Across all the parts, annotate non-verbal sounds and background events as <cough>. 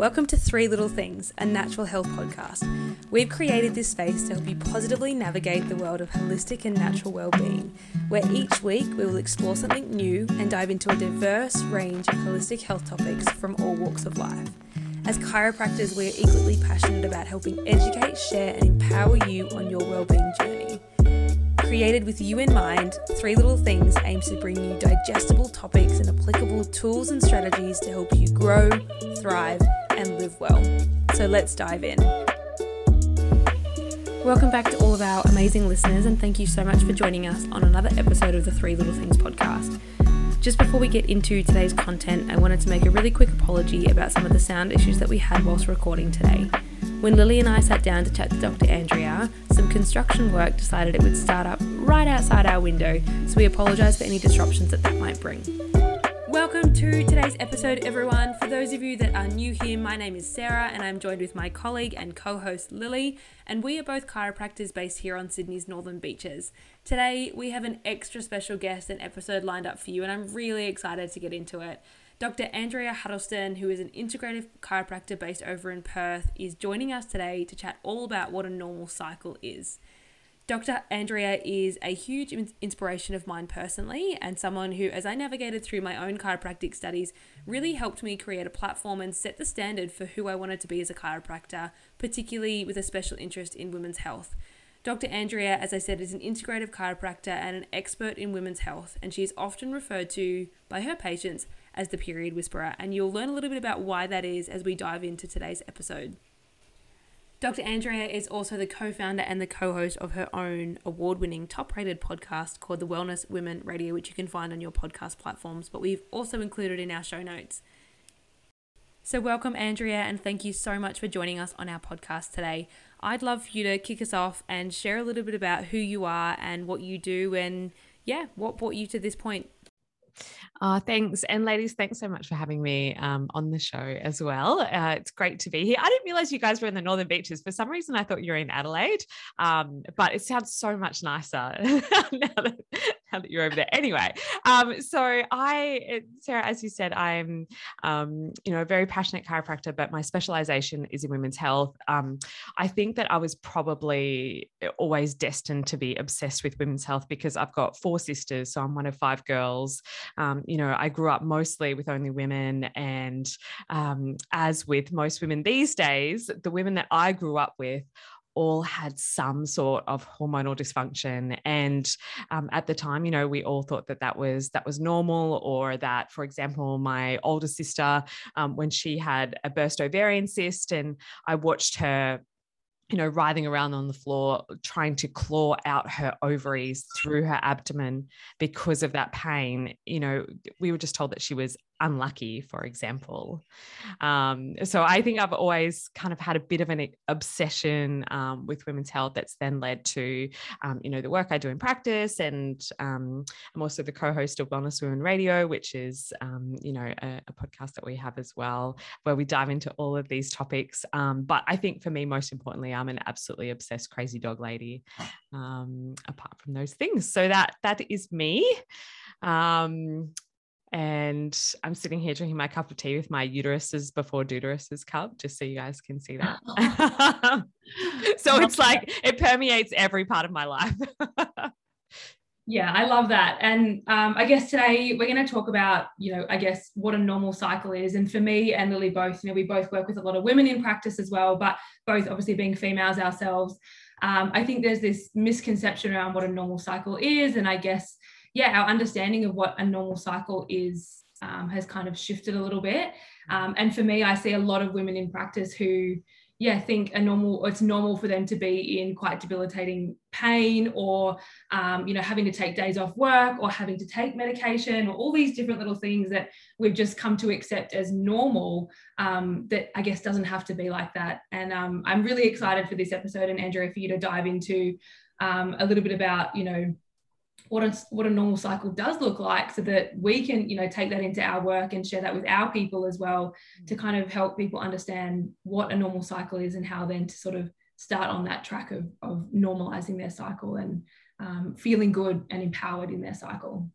Welcome to Three Little Things, a natural health podcast. We've created this space to help you positively navigate the world of holistic and natural well-being, where each week we will explore something new and dive into a diverse range of holistic health topics from all walks of life. As chiropractors, we are equally passionate about helping educate, share, and empower you on your well-being journey. Created with you in mind, Three Little Things aims to bring you digestible topics and applicable tools and strategies to help you grow, thrive, and live well. So let's dive in. Welcome back to all of our amazing listeners, and thank you so much for joining us on another episode of the Three Little Things podcast. Just before we get into today's content, I wanted to make a really quick apology about some of the sound issues that we had whilst recording today. When Lily and I sat down to chat to Dr. Andrea, some construction work decided it would start up right outside our window, so we apologise for any disruptions that that might bring. Welcome to today's episode, everyone. For those of you that are new here, my name is Sarah and I'm joined with my colleague and co host Lily, and we are both chiropractors based here on Sydney's Northern Beaches. Today, we have an extra special guest and episode lined up for you, and I'm really excited to get into it. Dr. Andrea Huddleston, who is an integrative chiropractor based over in Perth, is joining us today to chat all about what a normal cycle is. Dr. Andrea is a huge inspiration of mine personally, and someone who, as I navigated through my own chiropractic studies, really helped me create a platform and set the standard for who I wanted to be as a chiropractor, particularly with a special interest in women's health. Dr. Andrea, as I said, is an integrative chiropractor and an expert in women's health, and she is often referred to by her patients as the period whisperer, and you'll learn a little bit about why that is as we dive into today's episode. Dr. Andrea is also the co founder and the co host of her own award winning, top rated podcast called The Wellness Women Radio, which you can find on your podcast platforms, but we've also included in our show notes. So, welcome, Andrea, and thank you so much for joining us on our podcast today. I'd love for you to kick us off and share a little bit about who you are and what you do, and yeah, what brought you to this point. Uh, thanks. And ladies, thanks so much for having me um, on the show as well. Uh, it's great to be here. I didn't realize you guys were in the Northern Beaches. For some reason, I thought you were in Adelaide, um, but it sounds so much nicer <laughs> now, that, now that you're over there. Anyway, um, so I, Sarah, as you said, I'm, um, you know, a very passionate chiropractor, but my specialization is in women's health. Um, I think that I was probably always destined to be obsessed with women's health because I've got four sisters, so I'm one of five girls. Um, you know, I grew up mostly with only women, and um, as with most women these days, the women that I grew up with all had some sort of hormonal dysfunction and um, at the time you know we all thought that that was that was normal or that for example my older sister um, when she had a burst ovarian cyst and i watched her you know, writhing around on the floor, trying to claw out her ovaries through her abdomen because of that pain. You know, we were just told that she was unlucky, for example. Um, so I think I've always kind of had a bit of an obsession um, with women's health that's then led to, um, you know, the work I do in practice. And um, I'm also the co host of Wellness Women Radio, which is, um, you know, a, a, podcast that we have as well, where we dive into all of these topics. Um, but I think for me, most importantly, I'm an absolutely obsessed crazy dog lady, apart from those things. So that that is me. Um, and I'm sitting here drinking my cup of tea with my uteruses before duderuses cup, just so you guys can see that. <laughs> <laughs> so it's like it permeates every part of my life. yeah, I love that. And um, I guess today we're going to talk about, you know, I guess what a normal cycle is. And for me and Lily both, you know, we both work with a lot of women in practice as well, but both obviously being females ourselves. Um, I think there's this misconception around what a normal cycle is. And I guess yeah, our understanding of what a normal cycle is um, has kind of shifted a little bit. Um, and for me, I see a lot of women in practice who, yeah, think a normal, it's normal for them to be in quite debilitating pain or, um, you know, having to take days off work or having to take medication or all these different little things that we've just come to accept as normal um, that I guess doesn't have to be like that. And um, I'm really excited for this episode and Andrea for you to dive into um, a little bit about, you know, what a, what a normal cycle does look like so that we can you know take that into our work and share that with our people as well to kind of help people understand what a normal cycle is and how then to sort of start on that track of, of normalizing their cycle and um, feeling good and empowered in their cycle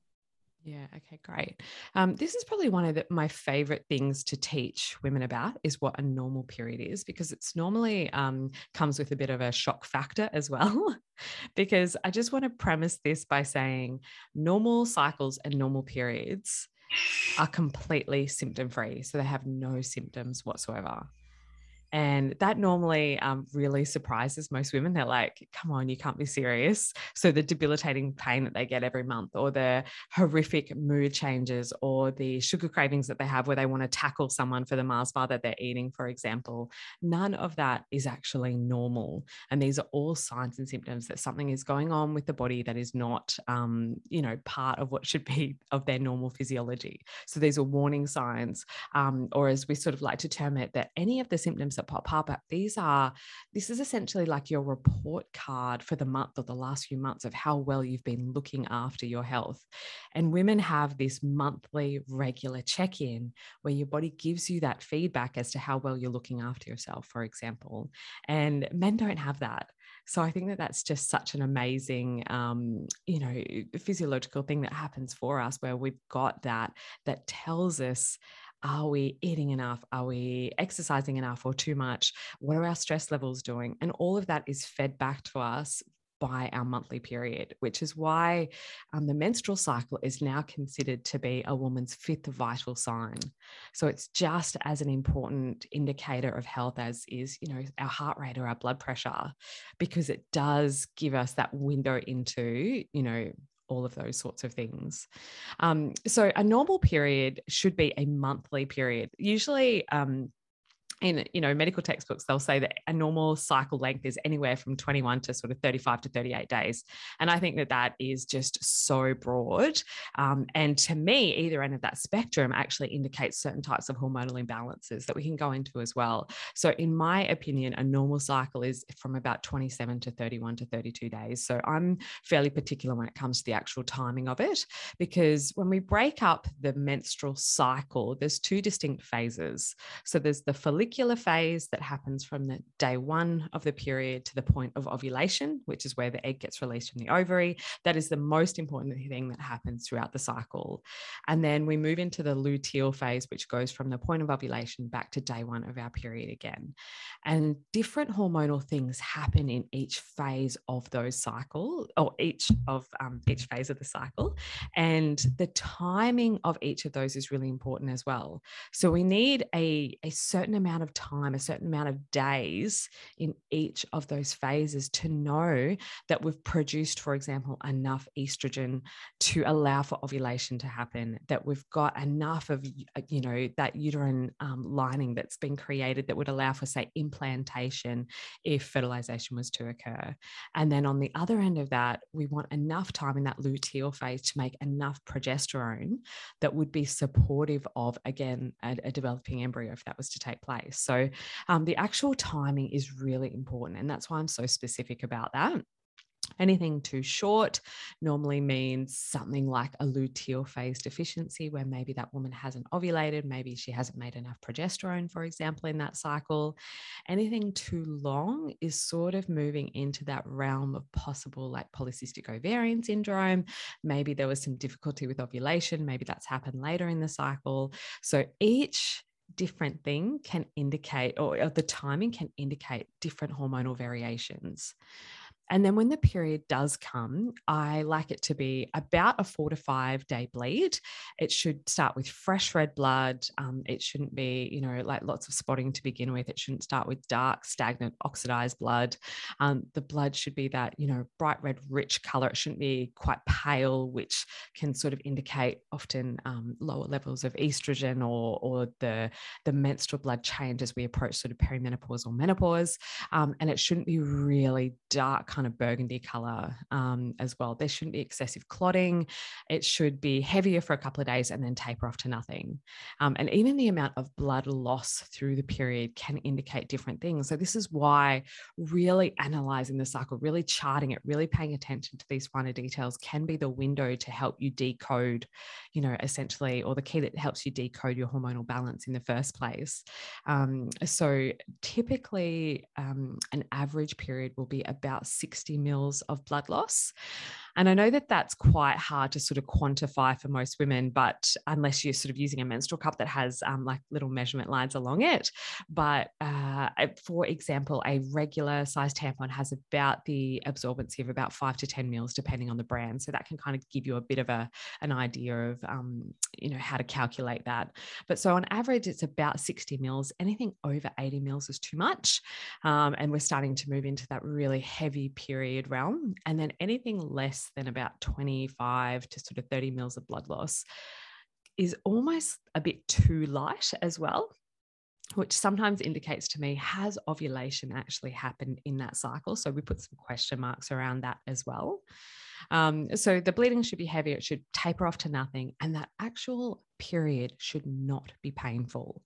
Yeah. Okay. Great. Um, this is probably one of the, my favorite things to teach women about is what a normal period is because it's normally um, comes with a bit of a shock factor as well. <laughs> because I just want to premise this by saying normal cycles and normal periods are completely symptom free, so they have no symptoms whatsoever. And that normally um, really surprises most women. They're like, come on, you can't be serious. So, the debilitating pain that they get every month, or the horrific mood changes, or the sugar cravings that they have where they want to tackle someone for the Mars bar that they're eating, for example, none of that is actually normal. And these are all signs and symptoms that something is going on with the body that is not, um, you know, part of what should be of their normal physiology. So, these are warning signs, um, or as we sort of like to term it, that any of the symptoms that that pop up, these are, this is essentially like your report card for the month or the last few months of how well you've been looking after your health. And women have this monthly regular check in where your body gives you that feedback as to how well you're looking after yourself, for example. And men don't have that. So I think that that's just such an amazing, um, you know, physiological thing that happens for us where we've got that that tells us are we eating enough? Are we exercising enough or too much? What are our stress levels doing? And all of that is fed back to us by our monthly period, which is why um, the menstrual cycle is now considered to be a woman's fifth vital sign. So it's just as an important indicator of health as is, you know, our heart rate or our blood pressure, because it does give us that window into, you know, all of those sorts of things. Um, so a normal period should be a monthly period. Usually, um, in you know medical textbooks they'll say that a normal cycle length is anywhere from 21 to sort of 35 to 38 days. And i think that that is just so broad um, and to me either end of that spectrum actually indicates certain types of hormonal imbalances that we can go into as well. So in my opinion a normal cycle is from about 27 to 31 to 32 days. So i'm fairly particular when it comes to the actual timing of it because when we break up the menstrual cycle there's two distinct phases. So there's the follicular follicular phase that happens from the day one of the period to the point of ovulation, which is where the egg gets released from the ovary. That is the most important thing that happens throughout the cycle. And then we move into the luteal phase, which goes from the point of ovulation back to day one of our period again. And different hormonal things happen in each phase of those cycle or each of um, each phase of the cycle. And the timing of each of those is really important as well. So we need a, a certain amount amount of time, a certain amount of days in each of those phases to know that we've produced, for example, enough estrogen to allow for ovulation to happen, that we've got enough of, you know, that uterine um, lining that's been created that would allow for, say, implantation if fertilization was to occur. And then on the other end of that, we want enough time in that luteal phase to make enough progesterone that would be supportive of, again, a, a developing embryo if that was to take place place. So um, the actual timing is really important. And that's why I'm so specific about that. Anything too short normally means something like a luteal phase deficiency, where maybe that woman hasn't ovulated, maybe she hasn't made enough progesterone, for example, in that cycle. Anything too long is sort of moving into that realm of possible like polycystic ovarian syndrome. Maybe there was some difficulty with ovulation, maybe that's happened later in the cycle. So each different thing can indicate, or the timing can indicate different hormonal variations. And then when the period does come, I like it to be about a four to five day bleed. It should start with fresh red blood. Um, it shouldn't be, you know, like lots of spotting to begin with. It shouldn't start with dark, stagnant, oxidized blood. Um, the blood should be that, you know, bright red, rich color. It shouldn't be quite pale, which can sort of indicate often um, lower levels of estrogen or, or the, the menstrual blood change as we approach sort of perimenopause or menopause. Um, and it shouldn't be really dark kind of burgundy color um, as well. There shouldn't be excessive clotting. It should be heavier for a couple of days and then taper off to nothing. Um, and even the amount of blood loss through the period can indicate different things. So, this is why really analyzing the cycle, really charting it, really paying attention to these finer details can be the window to help you decode, you know, essentially, or the key that helps you decode your hormonal balance in the first place. Um, so, typically, um, an average period will be about 60 mils of blood loss. And I know that that's quite hard to sort of quantify for most women, but unless you're sort of using a menstrual cup that has um, like little measurement lines along it. But uh, for example, a regular size tampon has about the absorbency of about five to 10 mils, depending on the brand. So that can kind of give you a bit of a, an idea of, um, you know, how to calculate that. But so on average, it's about 60 mils. Anything over 80 mils is too much. Um, and we're starting to move into that really heavy period realm. And then anything less than about 25 to sort of 30 mils of blood loss is almost a bit too light as well which sometimes indicates to me has ovulation actually happened in that cycle? So we put some question marks around that as well. Um, so the bleeding should be heavy it should taper off to nothing and that actual period should not be painful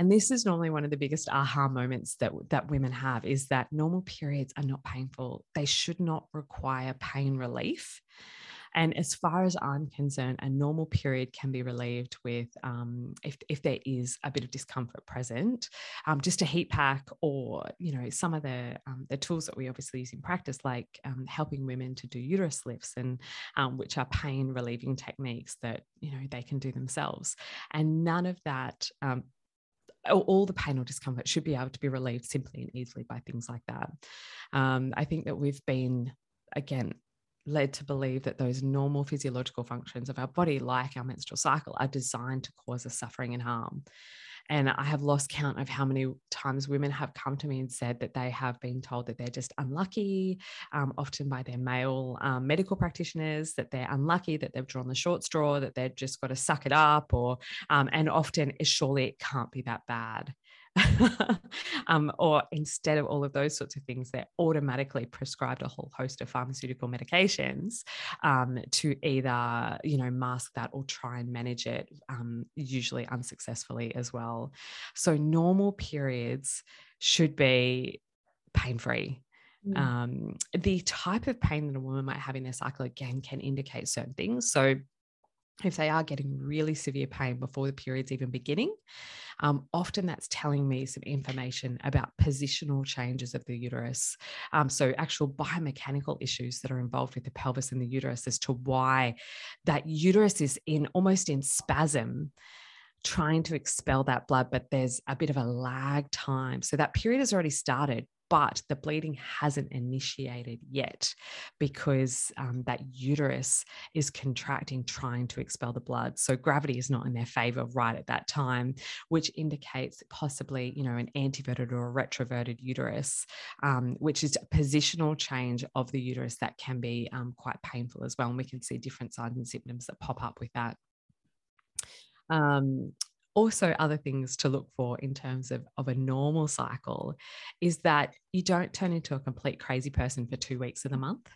and this is normally one of the biggest aha moments that that women have is that normal periods are not painful they should not require pain relief and as far as I'm concerned, a normal period can be relieved with, um, if, if there is a bit of discomfort present, um, just a heat pack or, you know, some of the, um, the tools that we obviously use in practice, like um, helping women to do uterus lifts and um, which are pain relieving techniques that, you know, they can do themselves. And none of that um, all the pain or discomfort should be able to be relieved simply and easily by things like that. Um, I think that we've been, again, led to believe that those normal physiological functions of our body, like our menstrual cycle, are designed to cause us suffering and harm. And I have lost count of how many times women have come to me and said that they have been told that they're just unlucky, um, often by their male um, medical practitioners, that they're unlucky, that they've drawn the short straw, that they've just got to suck it up, or um, and often surely it can't be that bad. <laughs> um, or instead of all of those sorts of things, they're automatically prescribed a whole host of pharmaceutical medications um, to either, you know, mask that or try and manage it, um, usually unsuccessfully as well. So normal periods should be pain free. Mm. Um, the type of pain that a woman might have in their cycle again can indicate certain things. So if they are getting really severe pain before the period's even beginning, um, often that's telling me some information about positional changes of the uterus. Um, so, actual biomechanical issues that are involved with the pelvis and the uterus as to why that uterus is in almost in spasm trying to expel that blood, but there's a bit of a lag time. So that period has already started, but the bleeding hasn't initiated yet because um, that uterus is contracting, trying to expel the blood. So gravity is not in their favor right at that time, which indicates possibly, you know, an anteverted or a retroverted uterus, um, which is a positional change of the uterus that can be um, quite painful as well. And we can see different signs and symptoms that pop up with that. Um, also other things to look for in terms of, of a normal cycle is that you don't turn into a complete crazy person for two weeks of the month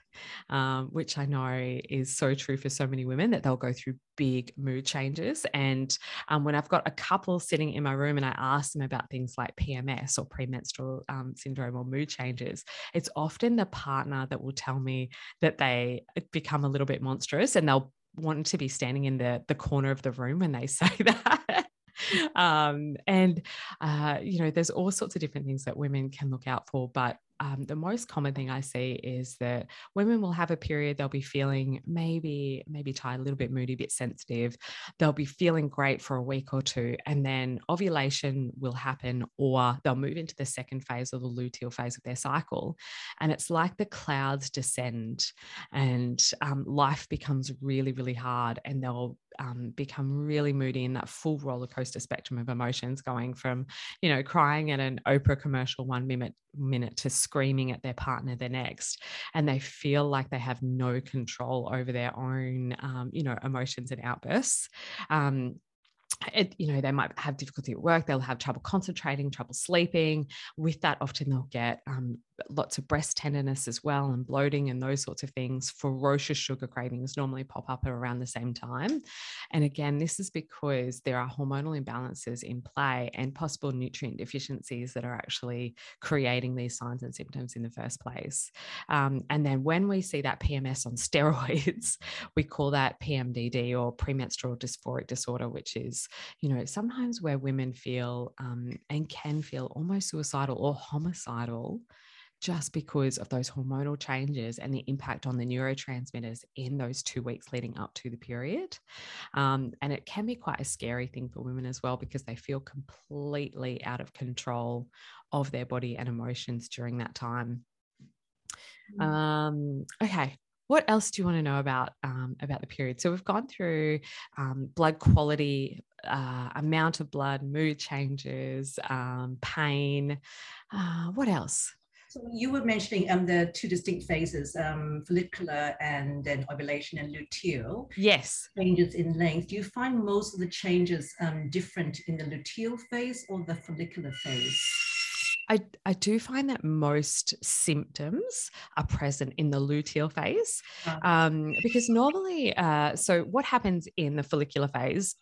um, which i know is so true for so many women that they'll go through big mood changes. And um, when i've got a couple sitting in my room and i ask them about things like pms or premenstrual um, syndrome or mood changes it's often the partner that will tell me that they become a little bit monstrous and they'll want to be standing in the the corner of the room when they <laughs> say that um, and uh, you know, there's all sorts of different things that women can look out for, but um, the most common thing I see is that women will have a period, they'll be feeling maybe, maybe tired, a little bit moody, a bit sensitive. They'll be feeling great for a week or two, and then ovulation will happen, or they'll move into the second phase or the luteal phase of their cycle. And it's like the clouds descend and um, life becomes really, really hard, and they'll um, become really moody in that full roller coaster spectrum of emotions, going from, you know, crying at an Oprah commercial one minute minute to screaming at their partner the next, and they feel like they have no control over their own, um, you know, emotions and outbursts. Um, it, you know, they might have difficulty at work, they'll have trouble concentrating, trouble sleeping. With that, often they'll get um, lots of breast tenderness as well and bloating and those sorts of things. Ferocious sugar cravings normally pop up at around the same time. And again, this is because there are hormonal imbalances in play and possible nutrient deficiencies that are actually creating these signs and symptoms in the first place. Um, and then when we see that PMS on <laughs> steroids, we call that PMDD or premenstrual dysphoric disorder, which is, you know, sometimes where women feel um, and can feel almost suicidal or homicidal just because of those hormonal changes and the impact on the neurotransmitters in those two weeks leading up to the period. Um, and it can be quite a scary thing for women as well because they feel completely out of control of their body and emotions during that time. Mm. Um, okay, what else do you want to know about um, about the period? So we've gone through um, blood quality, uh, amount of blood, mood changes, um, pain. Uh, what else? So you were mentioning um, the two distinct phases, um, follicular and then ovulation and luteal. Yes. Changes in length. Do you find most of the changes um, different in the luteal phase or the follicular phase? I, I do find that most symptoms are present in the luteal phase um, because normally, uh, so what happens in the follicular phase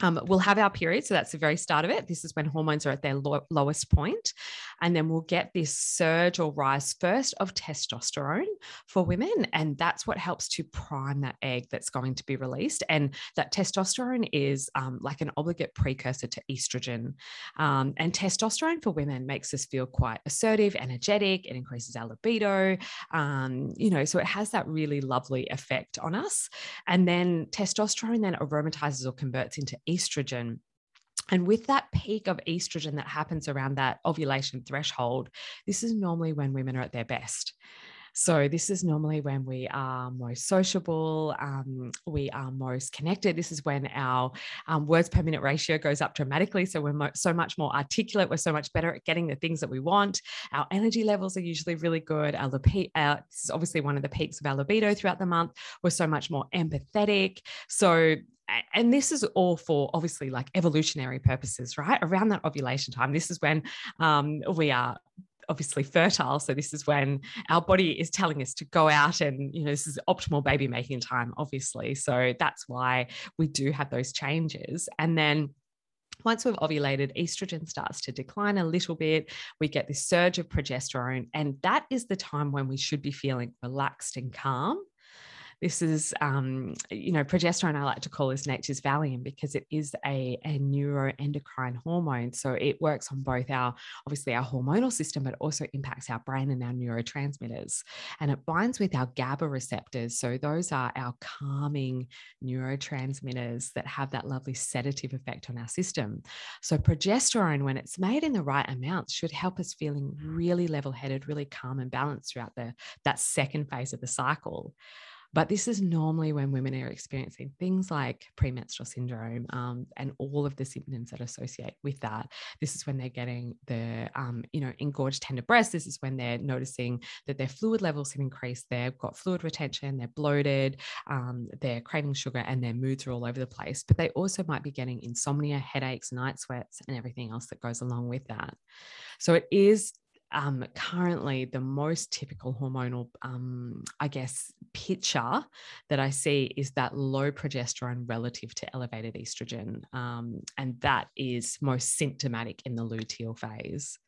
um, we'll have our period. So that's the very start of it. This is when hormones are at their lo- lowest point. And then we'll get this surge or rise first of testosterone for women. And that's what helps to prime that egg that's going to be released. And that testosterone is um, like an obligate precursor to estrogen. Um, and testosterone for women makes us feel quite assertive, energetic. It increases our libido. Um, you know, so it has that really lovely effect on us. And then testosterone then aromatizes or converts into estrogen. And with that peak of estrogen that happens around that ovulation threshold, this is normally when women are at their best. So, this is normally when we are most sociable, um, we are most connected. This is when our um, words per minute ratio goes up dramatically. So, we're mo- so much more articulate, we're so much better at getting the things that we want. Our energy levels are usually really good. Our, libi- our this is obviously one of the peaks of our libido throughout the month. We're so much more empathetic. So, and this is all for obviously like evolutionary purposes, right? Around that ovulation time, this is when um, we are obviously fertile. So this is when our body is telling us to go out and, you know, this is optimal baby making time, obviously. So that's why we do have those changes. And then once we've ovulated, estrogen starts to decline a little bit. We get this surge of progesterone, and that is the time when we should be feeling relaxed and calm. This is, um, you know, progesterone, I like to call is nature's Valium because it is a, a neuroendocrine hormone. So it works on both our, obviously, our hormonal system, but also impacts our brain and our neurotransmitters. And it binds with our GABA receptors. So those are our calming neurotransmitters that have that lovely sedative effect on our system. So progesterone, when it's made in the right amounts, should help us feeling really level headed, really calm and balanced throughout the, that second phase of the cycle. But this is normally when women are experiencing things like premenstrual syndrome um, and all of the symptoms that associate with that. This is when they're getting the, um, you know, engorged tender breasts. This is when they're noticing that their fluid levels have increased. They've got fluid retention, they're bloated, um, they're craving sugar, and their moods are all over the place. But they also might be getting insomnia, headaches, night sweats, and everything else that goes along with that. So it is um, currently the most typical hormonal, um, I guess, picture that I see is that low progesterone relative to elevated estrogen. Um, and that is most symptomatic in the luteal phase.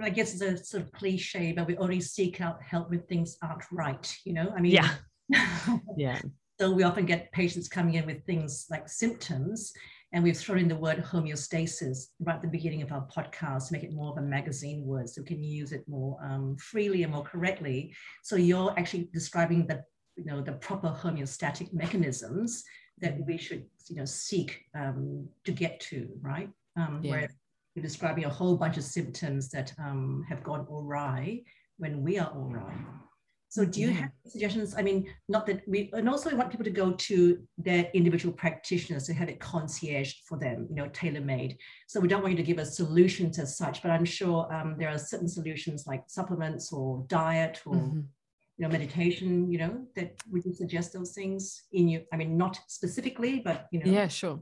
I guess it's a sort of cliche, but we only seek out help when things aren't right, you know? I mean, yeah. <laughs> yeah. So we often get patients coming in with things like symptoms, and we've thrown in the word homeostasis right at the beginning of our podcast to make it more of a magazine word so we can use it more um, freely and more correctly. So you're actually describing the, you know, the proper homeostatic mechanisms that we should, you know, seek um, to get to, right? Um, yeah. Where you're describing a whole bunch of symptoms that um, have gone awry when we are awry. So do you have suggestions? I mean, not that we, and also we want people to go to their individual practitioners to have it concierge for them, you know, tailor-made. So we don't want you to give us solutions as such, but I'm sure um, there are certain solutions like supplements or diet or mm-hmm you know, meditation, you know, that would you suggest those things in you? I mean, not specifically, but you know. Yeah, sure.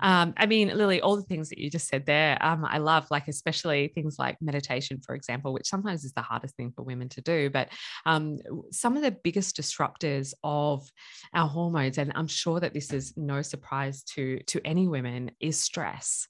Um, I mean, Lily, all the things that you just said there, um, I love, like especially things like meditation, for example, which sometimes is the hardest thing for women to do. But um, some of the biggest disruptors of our hormones, and I'm sure that this is no surprise to to any women, is stress.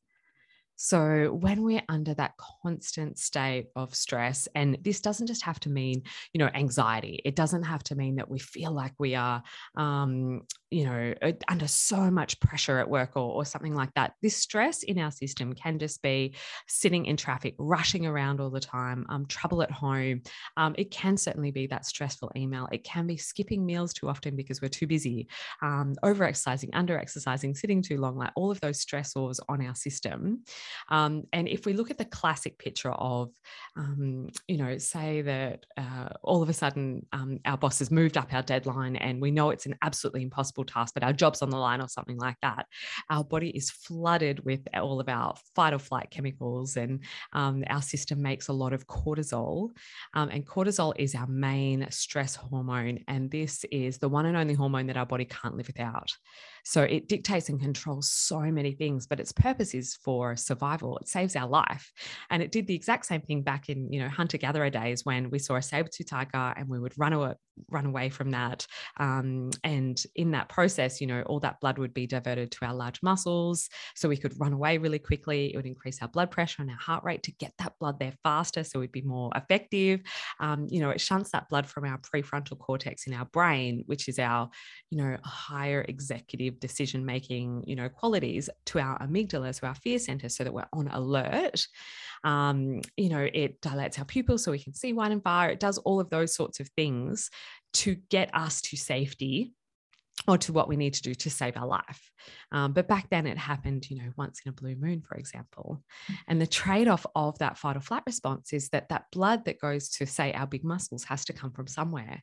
So, when we're under that constant state of stress, and this doesn't just have to mean, you know, anxiety, it doesn't have to mean that we feel like we are, um, you know, under so much pressure at work or, or something like that. This stress in our system can just be sitting in traffic, rushing around all the time, um, trouble at home. Um, it can certainly be that stressful email. It can be skipping meals too often because we're too busy, um, over exercising, under exercising, sitting too long, like all of those stressors on our system. Um, and if we look at the classic picture of, um, you know, say that uh, all of a sudden um, our boss has moved up our deadline and we know it's an absolutely impossible task, but our job's on the line or something like that, our body is flooded with all of our fight or flight chemicals and um, our system makes a lot of cortisol. Um, and cortisol is our main stress hormone. And this is the one and only hormone that our body can't live without. So it dictates and controls so many things, but its purpose is for survival. It saves our life. And it did the exact same thing back in, you know, hunter gatherer days when we saw a saber tooth tiger and we would run away, run away from that. Um, and in that process, you know, all that blood would be diverted to our large muscles. So we could run away really quickly. It would increase our blood pressure and our heart rate to get that blood there faster. So we'd be more effective. Um, you know, it shunts that blood from our prefrontal cortex in our brain, which is our, you know, higher executive decision making you know qualities to our amygdala to our fear center so that we're on alert. Um, you know it dilates our pupils so we can see wide and far. It does all of those sorts of things to get us to safety or to what we need to do to save our life. Um, but back then it happened, you know, once in a blue moon, for example. And the trade off of that fight or flight response is that that blood that goes to, say, our big muscles has to come from somewhere.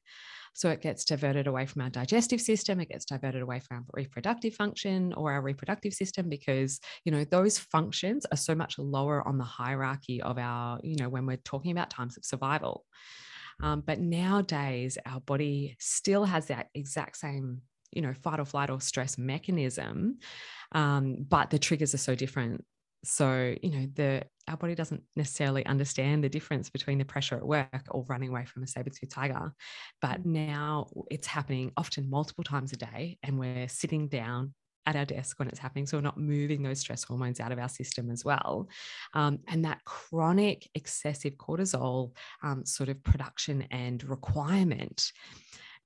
So it gets diverted away from our digestive system, it gets diverted away from our reproductive function or our reproductive system because, you know, those functions are so much lower on the hierarchy of our, you know, when we're talking about times of survival. Um, but nowadays, our body still has that exact same you know fight or flight or stress mechanism um, but the triggers are so different so you know the our body doesn't necessarily understand the difference between the pressure at work or running away from a saber-tooth tiger but now it's happening often multiple times a day and we're sitting down at our desk when it's happening. So we're not moving those stress hormones out of our system as well. Um, and that chronic excessive cortisol um, sort of production and requirement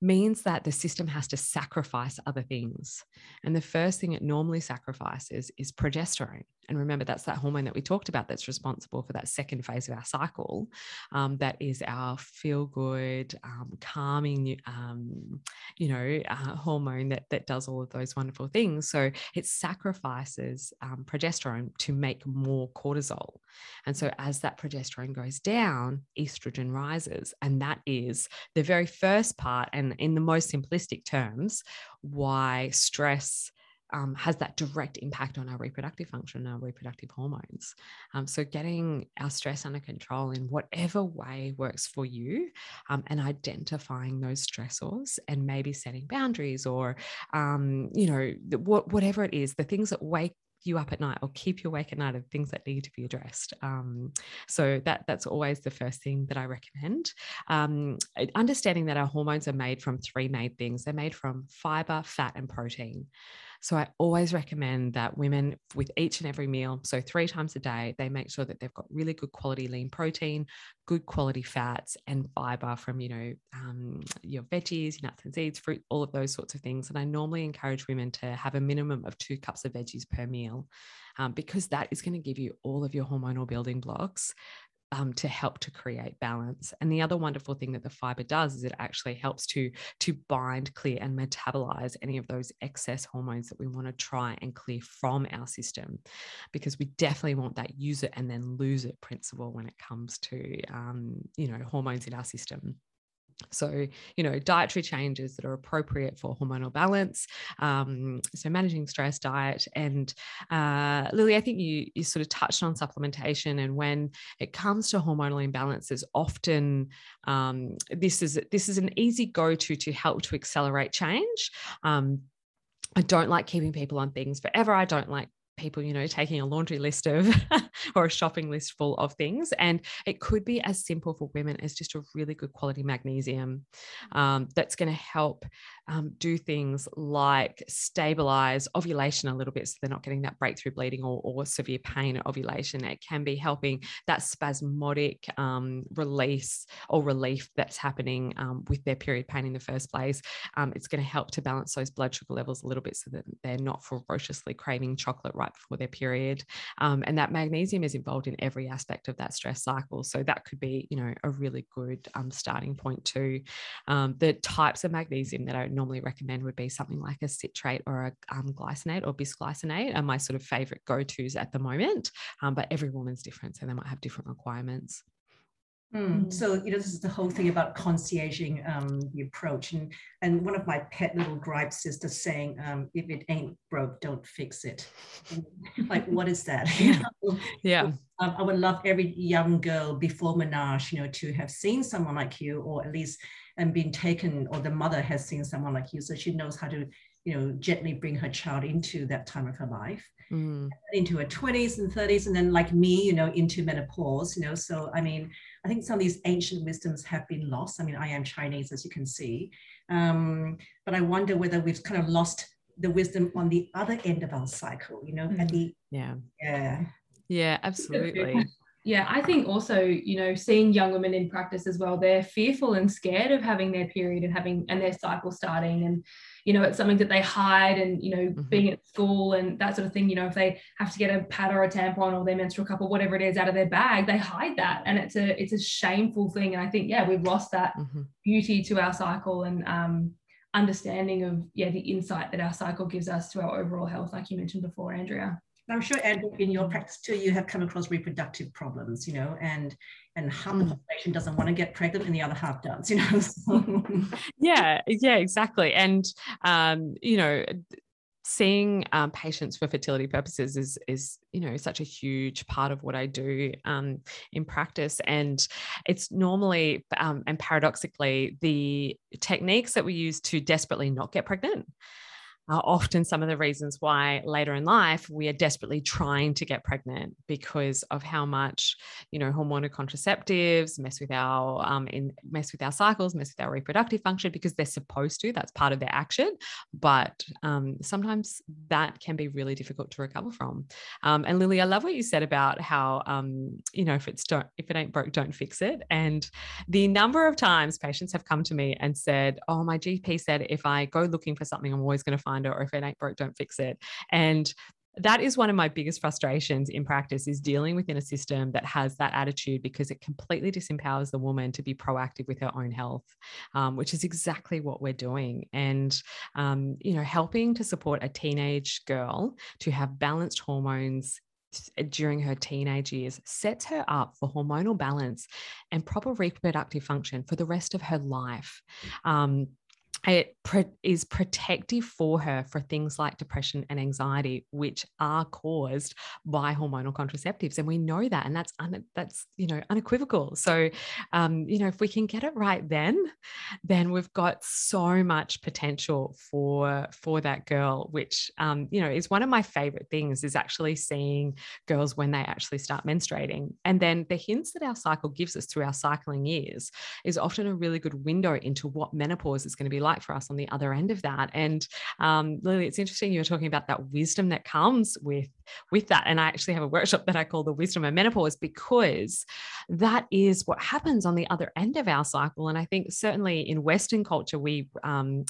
means that the system has to sacrifice other things. And the first thing it normally sacrifices is progesterone. And remember, that's that hormone that we talked about that's responsible for that second phase of our cycle. Um, that is our feel good, um, calming, um, you know, uh, hormone that, that does all of those wonderful things. So it sacrifices um, progesterone to make more cortisol. And so as that progesterone goes down, estrogen rises. And that is the very first part. And in the most simplistic terms, why stress um, has that direct impact on our reproductive function, and our reproductive hormones. Um, so, getting our stress under control in whatever way works for you um, and identifying those stressors and maybe setting boundaries or, um, you know, whatever it is, the things that wake you up at night or keep you awake at night are things that need to be addressed. Um, so that that's always the first thing that I recommend. Um, understanding that our hormones are made from three main things. They're made from fiber, fat, and protein. So I always recommend that women with each and every meal, so three times a day, they make sure that they've got really good quality lean protein, good quality fats, and fiber from, you know, um, your veggies, nuts and seeds, fruit, all of those sorts of things. And I normally encourage women to have a minimum of two cups of veggies per meal. Um, because that is going to give you all of your hormonal building blocks um, to help to create balance. And the other wonderful thing that the fiber does is it actually helps to to bind, clear, and metabolize any of those excess hormones that we want to try and clear from our system, because we definitely want that use it and then lose it principle when it comes to um, you know hormones in our system. So, you know, dietary changes that are appropriate for hormonal balance. Um, so, managing stress, diet, and uh, Lily, I think you you sort of touched on supplementation, and when it comes to hormonal imbalances, often um, this is this is an easy go to to help to accelerate change. Um, I don't like keeping people on things forever. I don't like people, you know, taking a laundry list of <laughs> or a shopping list full of things. And it could be as simple for women as just a really good quality magnesium um, that's going to help um, do things like stabilize ovulation a little bit so they're not getting that breakthrough bleeding or, or severe pain at ovulation. It can be helping that spasmodic um, release or relief that's happening um, with their period pain in the first place. Um, it's going to help to balance those blood sugar levels a little bit so that they're not ferociously craving chocolate right before their period. Um, and that magnesium is involved in every aspect of that stress cycle. So that could be, you know, a really good um, starting point too. the types of magnesium that I normally recommend would be something like a citrate or a um, glycinate or bisglycinate are my sort of favorite go-tos at the moment. Um, but every woman's different, so they might have different requirements. Mm. So you know, this is the whole thing about concierging um, the approach, and and one of my pet little gripes is the saying, um, "If it ain't broke, don't fix it." <laughs> like, what is that? <laughs> Yeah. Um, I would love every young girl before menarche, you know, to have seen someone like you, or at least and been taken, or the mother has seen someone like you, so she knows how to, you know, gently bring her child into that time of her life, mm. into her twenties and thirties, and then like me, you know, into menopause, you know. So I mean I think some of these ancient wisdoms have been lost. I mean, I am Chinese, as you can see, um, but I wonder whether we've kind of lost the wisdom on the other end of our cycle. You know, mm-hmm. at the yeah, yeah, yeah, absolutely. Yeah, I think also, you know, seeing young women in practice as well, they're fearful and scared of having their period and having and their cycle starting. And, you know, it's something that they hide and, you know, mm-hmm. being at school and that sort of thing, you know, if they have to get a pad or a tampon or their menstrual cup or whatever it is out of their bag, they hide that. And it's a it's a shameful thing. And I think, yeah, we've lost that mm-hmm. beauty to our cycle and um understanding of yeah the insight that our cycle gives us to our overall health, like you mentioned before, Andrea. I'm sure, Andrew, in your practice too, you have come across reproductive problems, you know, and and half the population doesn't want to get pregnant, and the other half does, you know. <laughs> Yeah, yeah, exactly. And um, you know, seeing um, patients for fertility purposes is is you know such a huge part of what I do um, in practice, and it's normally um, and paradoxically the techniques that we use to desperately not get pregnant are often some of the reasons why later in life we are desperately trying to get pregnant because of how much you know hormonal contraceptives mess with our um, in mess with our cycles mess with our reproductive function because they're supposed to that's part of their action. But um, sometimes that can be really difficult to recover from. Um, and lily i love what you said about how um, you know if it's don't if it ain't broke don't fix it. And the number of times patients have come to me and said oh my gp said if i go looking for something i'm always going to find or if it ain't broke, don't fix it. And that is one of my biggest frustrations in practice is dealing within a system that has that attitude because it completely disempowers the woman to be proactive with her own health um, which is exactly what we're doing and um, you know helping to support a teenage girl to have balanced hormones during her teenage years sets her up for hormonal balance and proper reproductive function for the rest of her life um, it is protective for her for things like depression and anxiety, which are caused by hormonal contraceptives, and we know that, and that's un- that's you know unequivocal. So, um, you know, if we can get it right, then then we've got so much potential for for that girl, which um, you know is one of my favorite things is actually seeing girls when they actually start menstruating, and then the hints that our cycle gives us through our cycling years is often a really good window into what menopause is going to be like like for us on the other end of that. And um, Lily, it's interesting you were talking about that wisdom that comes with with that. And I actually have a workshop that I call the wisdom of menopause because that is what happens on the other end of our cycle. And I think certainly in Western culture, we um,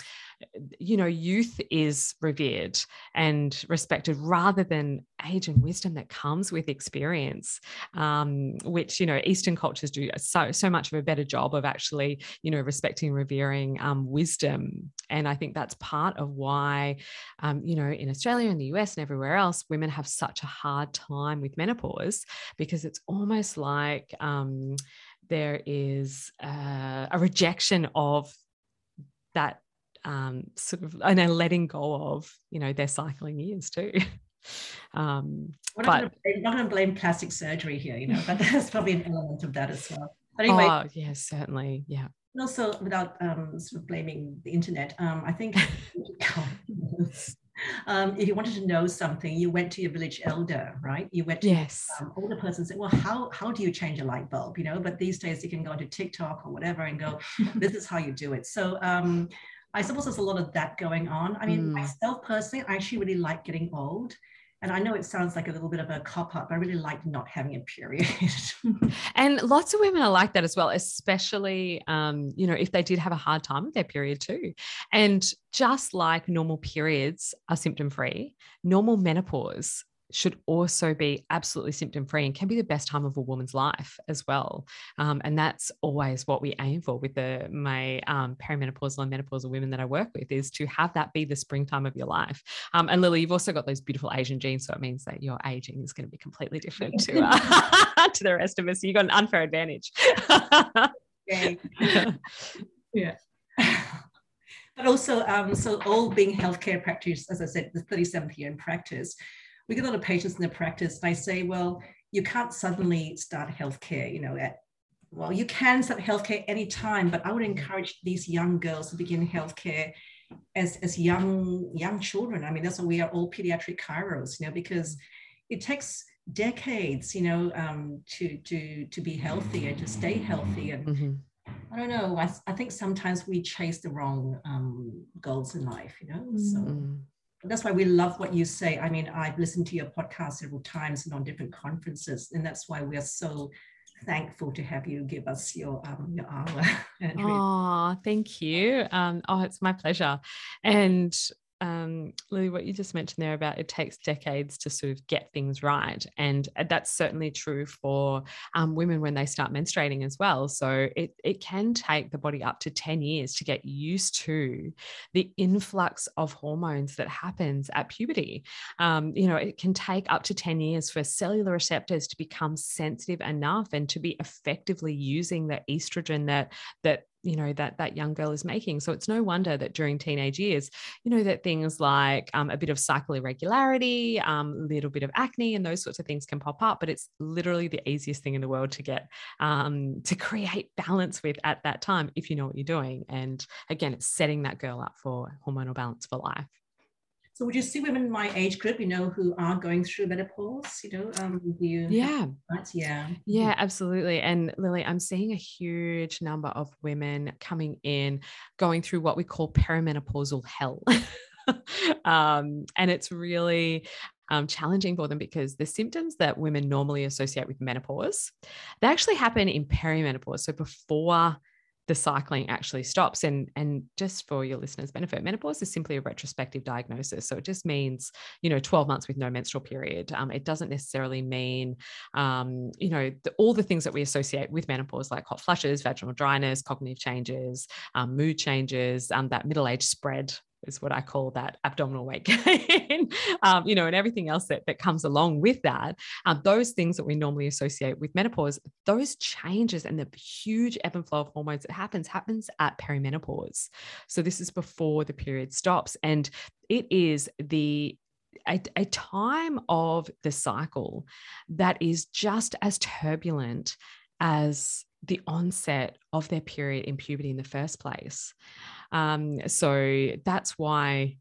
you know, youth is revered and respected rather than age and wisdom that comes with experience, um, which, you know, Eastern cultures do so, so much of a better job of actually, you know, respecting, revering um, wisdom. And I think that's part of why, um, you know, in Australia and the US and everywhere else, women have such a hard time with menopause because it's almost like, um, there is uh, a rejection of that um, sort of and a letting go of you know their cycling years too. <laughs> um, we're not going to blame plastic surgery here, you know, but <laughs> there's probably an element of that as well. But anyway, oh, yes, certainly, yeah. Also, without um, sort of blaming the internet, um, I think <laughs> um, if you wanted to know something, you went to your village elder, right? You went to yes. um, older person and said, well, how, how do you change a light bulb? You know, but these days you can go to TikTok or whatever and go, <laughs> this is how you do it. So um, I suppose there's a lot of that going on. I mean, Mm. myself personally, I actually really like getting old. And I know it sounds like a little bit of a cop up, but I really like not having a period. <laughs> And lots of women are like that as well, especially, um, you know, if they did have a hard time with their period too. And just like normal periods are symptom free, normal menopause should also be absolutely symptom free and can be the best time of a woman's life as well. Um, and that's always what we aim for with the my um, perimenopausal and menopausal women that I work with is to have that be the springtime of your life. Um, and Lily, you've also got those beautiful Asian genes, so it means that your aging is going to be completely different to <laughs> uh, <laughs> to the rest of us. So you got an unfair advantage. <laughs> Okay. but also, um, so all being healthcare practitioners, as I said, the 37th year in practice, we get a lot of patients in the practice, and I say, well, you can't suddenly start healthcare, you know, at well, you can start healthcare anytime, but I would encourage these young girls to begin healthcare as, as young young children. I mean, that's why we are all pediatric chiros, you know, because it takes decades, you know, um, to to to be healthy and to stay healthy. And Mhm. I don't know, I, I think sometimes we chase the wrong um, goals in life, you know. So Mm. That's why we love what you say. I mean, I've listened to your podcast several times and on different conferences, and that's why we are so thankful to have you give us your um, your hour. <laughs> Oh, thank you. Um, oh, it's my pleasure. And um, Lily, what you just mentioned there about it takes decades to sort of get things right. And uh, that's certainly true for um, women when they start menstruating as well. So it, it can take the body up to 10 years to get used to the influx of hormones that happens at puberty. Um, you know, it can take up to 10 years for cellular receptors to become sensitive enough and to be effectively using the estrogen that that you know that that young girl is making. So it's no wonder that during teenage years you know that things like um, a bit of cycle irregularity um, a little bit of acne and those sorts of things can pop up but it's literally the easiest thing in the world to get um, to create balance with at that time if you know what you're doing. And again it's setting that girl up for hormonal balance for life So would you see women in my age group, you know, who are going through menopause? You know, um, do you? yeah yeah. Yeah, absolutely. And Lily, I'm seeing a huge number of women coming in going through what we call perimenopausal hell. <laughs> um, and it's really um, challenging for them because the symptoms that women normally associate with menopause, they actually happen in perimenopause. So before the cycling actually stops. And, and just for your listeners' benefit, menopause is simply a retrospective diagnosis. So it just means, you know, 12 months with no menstrual period. Um, it doesn't necessarily mean, um, you know, the, all the things that we associate with menopause, like hot flushes, vaginal dryness, cognitive changes, um, mood changes, um, that middle age spread is what I call that abdominal weight <laughs> gain, um, you know, and everything else that, that comes along with that. Um, those things that we normally associate with menopause, those changes and the huge ebb and flow of hormones that happens, happens at perimenopause. So this is before the period stops. And it is the a, a, time of the cycle that is just as turbulent as the onset of their period in puberty in the first place. Um, so that's why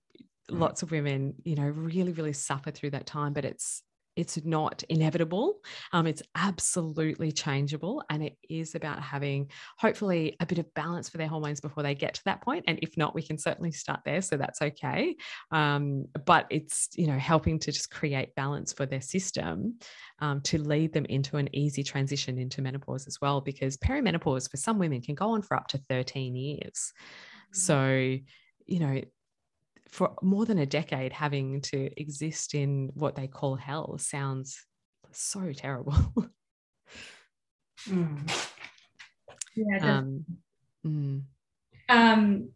lots of women, you know, really, really suffer through that time, but it's it's not inevitable. Um, it's absolutely changeable. And it is about having hopefully a bit of balance for their hormones before they get to that point. And if not, we can certainly start there. So that's okay. Um, but it's, you know, helping to just create balance for their system um, to lead them into an easy transition into menopause as well. Because perimenopause for some women can go on for up to 13 years. So, you know, for more than a decade having to exist in what they call hell sounds so terrible. Mm. Yeah. <laughs> um, mm, um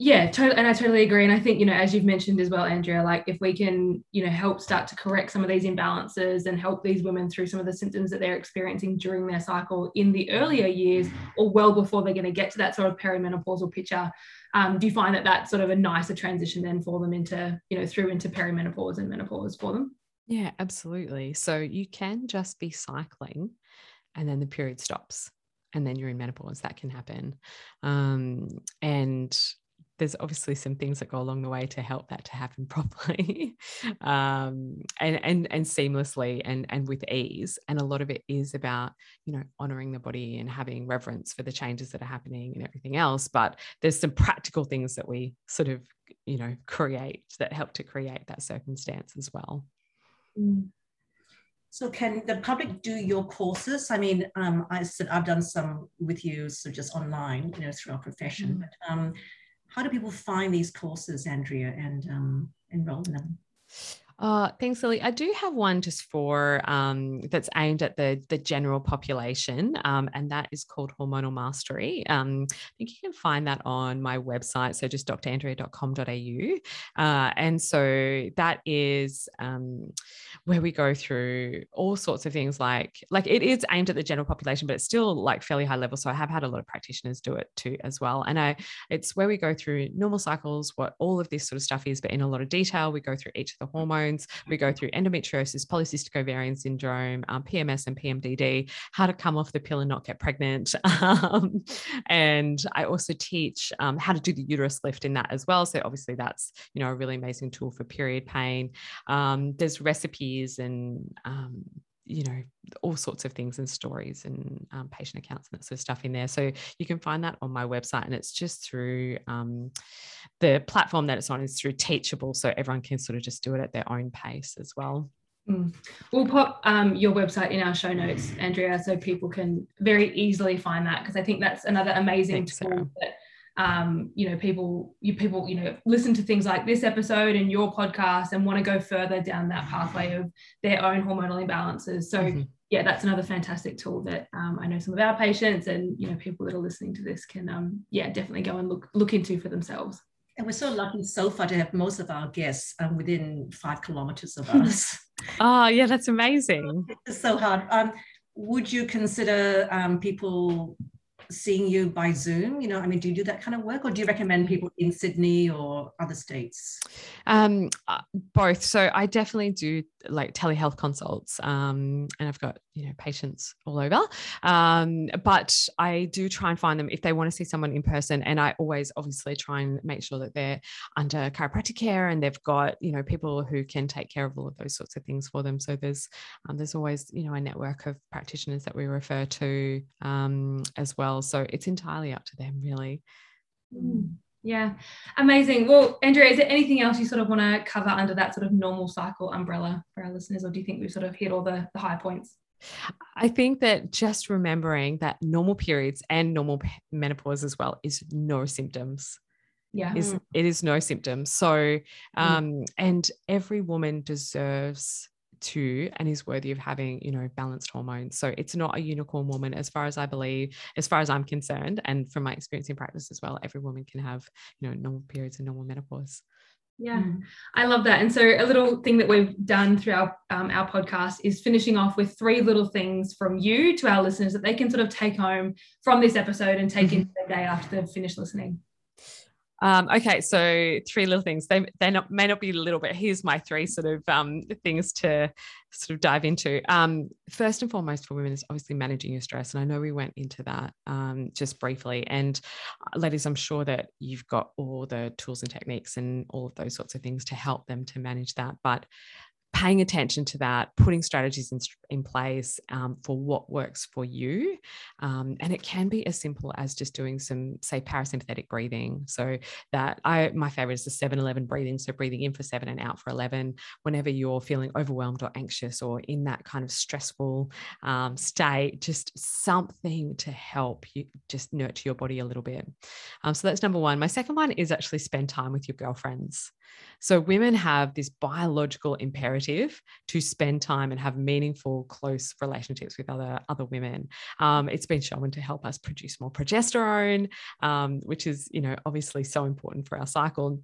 yeah totally and i totally agree and i think you know as you've mentioned as well andrea like if we can you know help start to correct some of these imbalances and help these women through some of the symptoms that they're experiencing during their cycle in the earlier years or well before they're going to get to that sort of perimenopausal picture um, do you find that that's sort of a nicer transition then for them into you know through into perimenopause and menopause for them yeah, absolutely. So you can just be cycling and then the period stops and then you're in menopause. That can happen. Um, and there's obviously some things that go along the way to help that to happen <laughs> properly um, and, and, and seamlessly and, and with ease. And a lot of it is about, you know, honoring the body and having reverence for the changes that are happening and everything else. But there's some practical things that we sort of, you know, create that help to create that circumstance as well. Mm. So can the public do your courses? I mean, um, I said I've done some with you, so just online, you know, through our profession. Mm. But um, how do people find these courses, Andrea, and um, enroll in them? Uh, thanks, Lily. I do have one just for um, that's aimed at the the general population, um, and that is called Hormonal Mastery. Um, I think you can find that on my website, so just drandrea.com.au. Uh, and so that is um, where we go through all sorts of things like like it is aimed at the general population, but it's still like fairly high level. So I have had a lot of practitioners do it too as well, and I it's where we go through normal cycles, what all of this sort of stuff is, but in a lot of detail. We go through each of the hormones hormones. We go through endometriosis, polycystic ovarian syndrome, um, PMS, and PMDD, how to come off the pill and not get pregnant. <laughs> Um, and I also teach um, how to do the uterus lift in that as well. So obviously that's you know a really amazing tool for period pain. Um, there's recipes and um, you know all sorts of things and stories and um, patient accounts and that sort of stuff in there so you can find that on my website and it's just through um, the platform that it's on is through teachable so everyone can sort of just do it at their own pace as well mm. We'll pop um, your website in our show notes, Andrea, so people can very easily find that because I think that's another amazing Thanks, tool Sarah. that um, you know people you people you know listen to things like this episode and your podcast and want to go further down that pathway of their own hormonal imbalances so mm-hmm. yeah that's another fantastic tool that um, i know some of our patients and you know people that are listening to this can um, yeah definitely go and look look into for themselves and we're so lucky so far to have most of our guests um, within five kilometers of <laughs> us. oh, yeah, that's amazing. It's so hard. Um, would you consider um, people seeing you by Zoom? You know, I mean, do you do that kind of work or do you recommend people in Sydney or other states? Um, uh, both. So I definitely do like telehealth consults um, and I've got, you know, patients all over. Um, but I do try and find them if they want to see someone in person. And I always obviously try and make sure that they're under chiropractic care and they've got, you know, people who can take care of all of those sorts of things for them. So there's, um, there's always, you know, a network of practitioners that we refer to um, as well. So it's entirely up to them, really. Mm. Yeah, amazing. Well, Andrea, is there anything else you sort of want to cover under that sort of normal cycle umbrella for our listeners, or do you think we've sort of hit all the, the high points? I think that just remembering that normal periods and normal menopause as well is no symptoms. Yeah. Is it is no symptoms. So mm. um mm. and every woman deserves to and is worthy of having you know balanced hormones so it's not a unicorn woman as far as i believe as far as i'm concerned and from my experience in practice as well every woman can have you know normal periods and normal menopause yeah, mm. I love that. And so, a little thing that we've done through our um, our podcast is finishing off with three little things from you to our listeners that they can sort of take home from this episode and take mm-hmm. into their day after they've finished listening. Um, okay, so three little things. They they not, may not be little, but here's my three sort of um, things to sort of dive into. Um, first and foremost for women is obviously managing your stress, and I know we went into that um, just briefly. And uh, ladies, I'm sure that you've got all the tools and techniques and all of those sorts of things to help them to manage that. But paying attention to that, putting strategies in, in place um, for what works for you. Um, and it can be as simple as just doing some, say, parasympathetic breathing. So that I, my favorite is the 7 11 breathing. So breathing in for seven and out for 11, whenever you're feeling overwhelmed or anxious or in that kind of stressful um, state, just something to help you just nurture your body a little bit. Um, so that's number one. My second one is actually spend time with your girlfriends. So women have this biological imperative to spend time and have meaningful, close relationships with other other women. Um, it's been shown to help us produce more progesterone, um, which is you know obviously so important for our cycle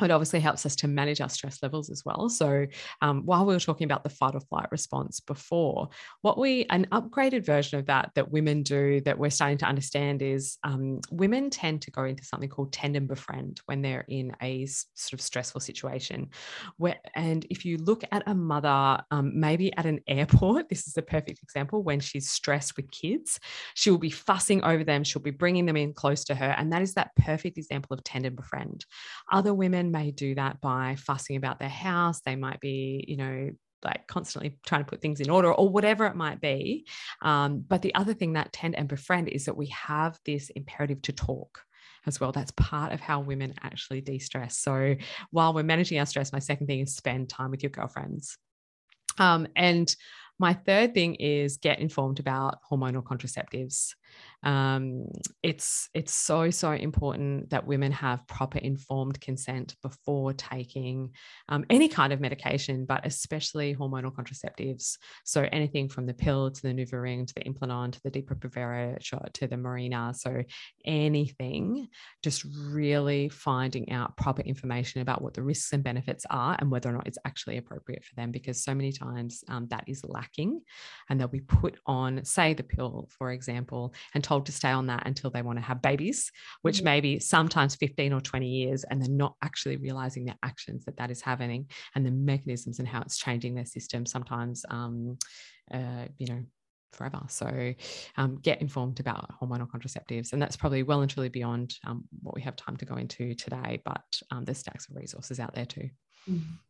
it obviously helps us to manage our stress levels as well. So, um, while we were talking about the fight or flight response before, what we an upgraded version of that that women do that we're starting to understand is um, women tend to go into something called tend and befriend when they're in a sort of stressful situation. Where, and if you look at a mother, um, maybe at an <laughs> airport, this is a perfect example when she's stressed with kids, she will be fussing over them, she'll be bringing them in close to her, and that is that perfect example of tend and befriend. Other women may do that by fussing about their house. They might be, you know, like constantly trying to put things in order or whatever it might be. Um, but the other thing that tend and befriend is that we have this imperative to talk as well. That's part of how women actually de stress. So while we're managing our stress, my second thing is spend time with your girlfriends. Um, and my third thing is get informed about hormonal contraceptives um, it's it's so so important that women have proper informed consent before taking um, any kind of medication, but especially hormonal contraceptives. So anything from the pill to the NuvaRing to the Implanon to the Depo-Provera shot to the Mirena. So anything, just really finding out proper information about what the risks and benefits are and whether or not it's actually appropriate for them. Because so many times um, that is lacking, and they'll be put on, say, the pill, for example, and told told to stay on that until they want to have babies, which mm-hmm. may be sometimes 15 or 20 years, and they're not actually realizing the actions that that is having and the mechanisms and how it's changing their system. Sometimes, um, uh, you know, forever. So um, get informed about hormonal contraceptives. And that's probably well and truly beyond um, what we have time to go into today, but um, there's stacks of resources out there too.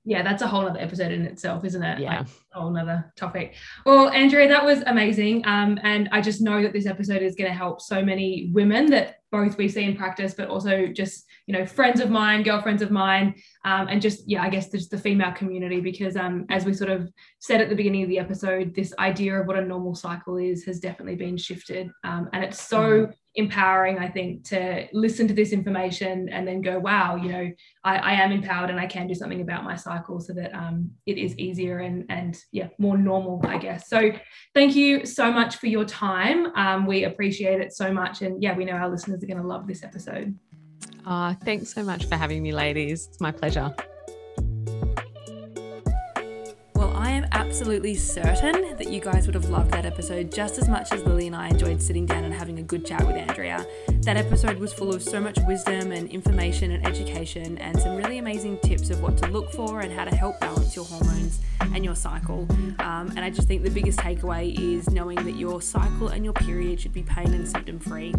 Yeah, that's a whole other episode in itself, isn't it? Yeah. Like a whole other topic. Well, Andrea, that was amazing. Um, and I just know that this episode is going to help so many women that both we see in practice, but also just, you know, friends of mine, girlfriends of mine, um, and just, yeah, I guess just the female community, because um, as we sort of said at the beginning of the episode, this idea of what a normal cycle is has definitely been shifted. Um, and it's so mm-hmm empowering, I think, to listen to this information and then go, wow, you know, I, I am empowered and I can do something about my cycle so that um, it is easier and, and yeah, more normal, I guess. So thank you so much for your time. Um, we appreciate it so much. And yeah, we know our listeners are going to love this episode. Uh, thanks so much for having me, ladies. It's my pleasure. Absolutely certain that you guys would have loved that episode just as much as Lily and I enjoyed sitting down and having a good chat with Andrea. That episode was full of so much wisdom and information and education and some really amazing tips of what to look for and how to help balance your hormones and your cycle. Um, and I just think the biggest takeaway is knowing that your cycle and your period should be pain and symptom free.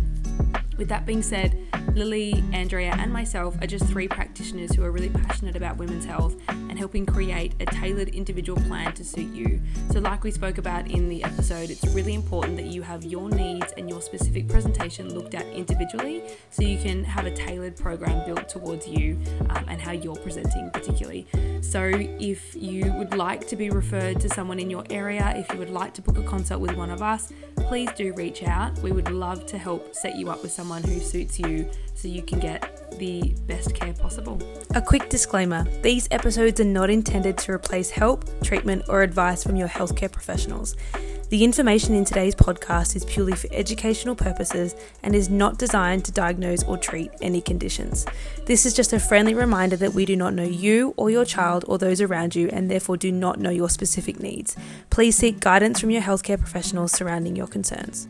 With that being said, Lily, Andrea, and myself are just three practitioners who are really passionate about women's health and helping create a tailored individual plan to suit you. So, like we spoke about in the episode, it's really important that you have your needs and your specific presentation looked at individually so you can have a tailored program built towards you um, and how you're presenting, particularly. So, if you would like to be referred to someone in your area, if you would like to book a consult with one of us, please do reach out. We would love to help set you up with someone who suits you so you can get the best care possible. A quick disclaimer these episodes are not intended to replace help, treatment, or advice from your healthcare professionals. The information in today's podcast is purely for educational purposes and is not designed to diagnose or treat any conditions. This is just a friendly reminder that we do not know you or your child or those around you and therefore do not know your specific needs. Please seek guidance from your healthcare professionals surrounding your concerns.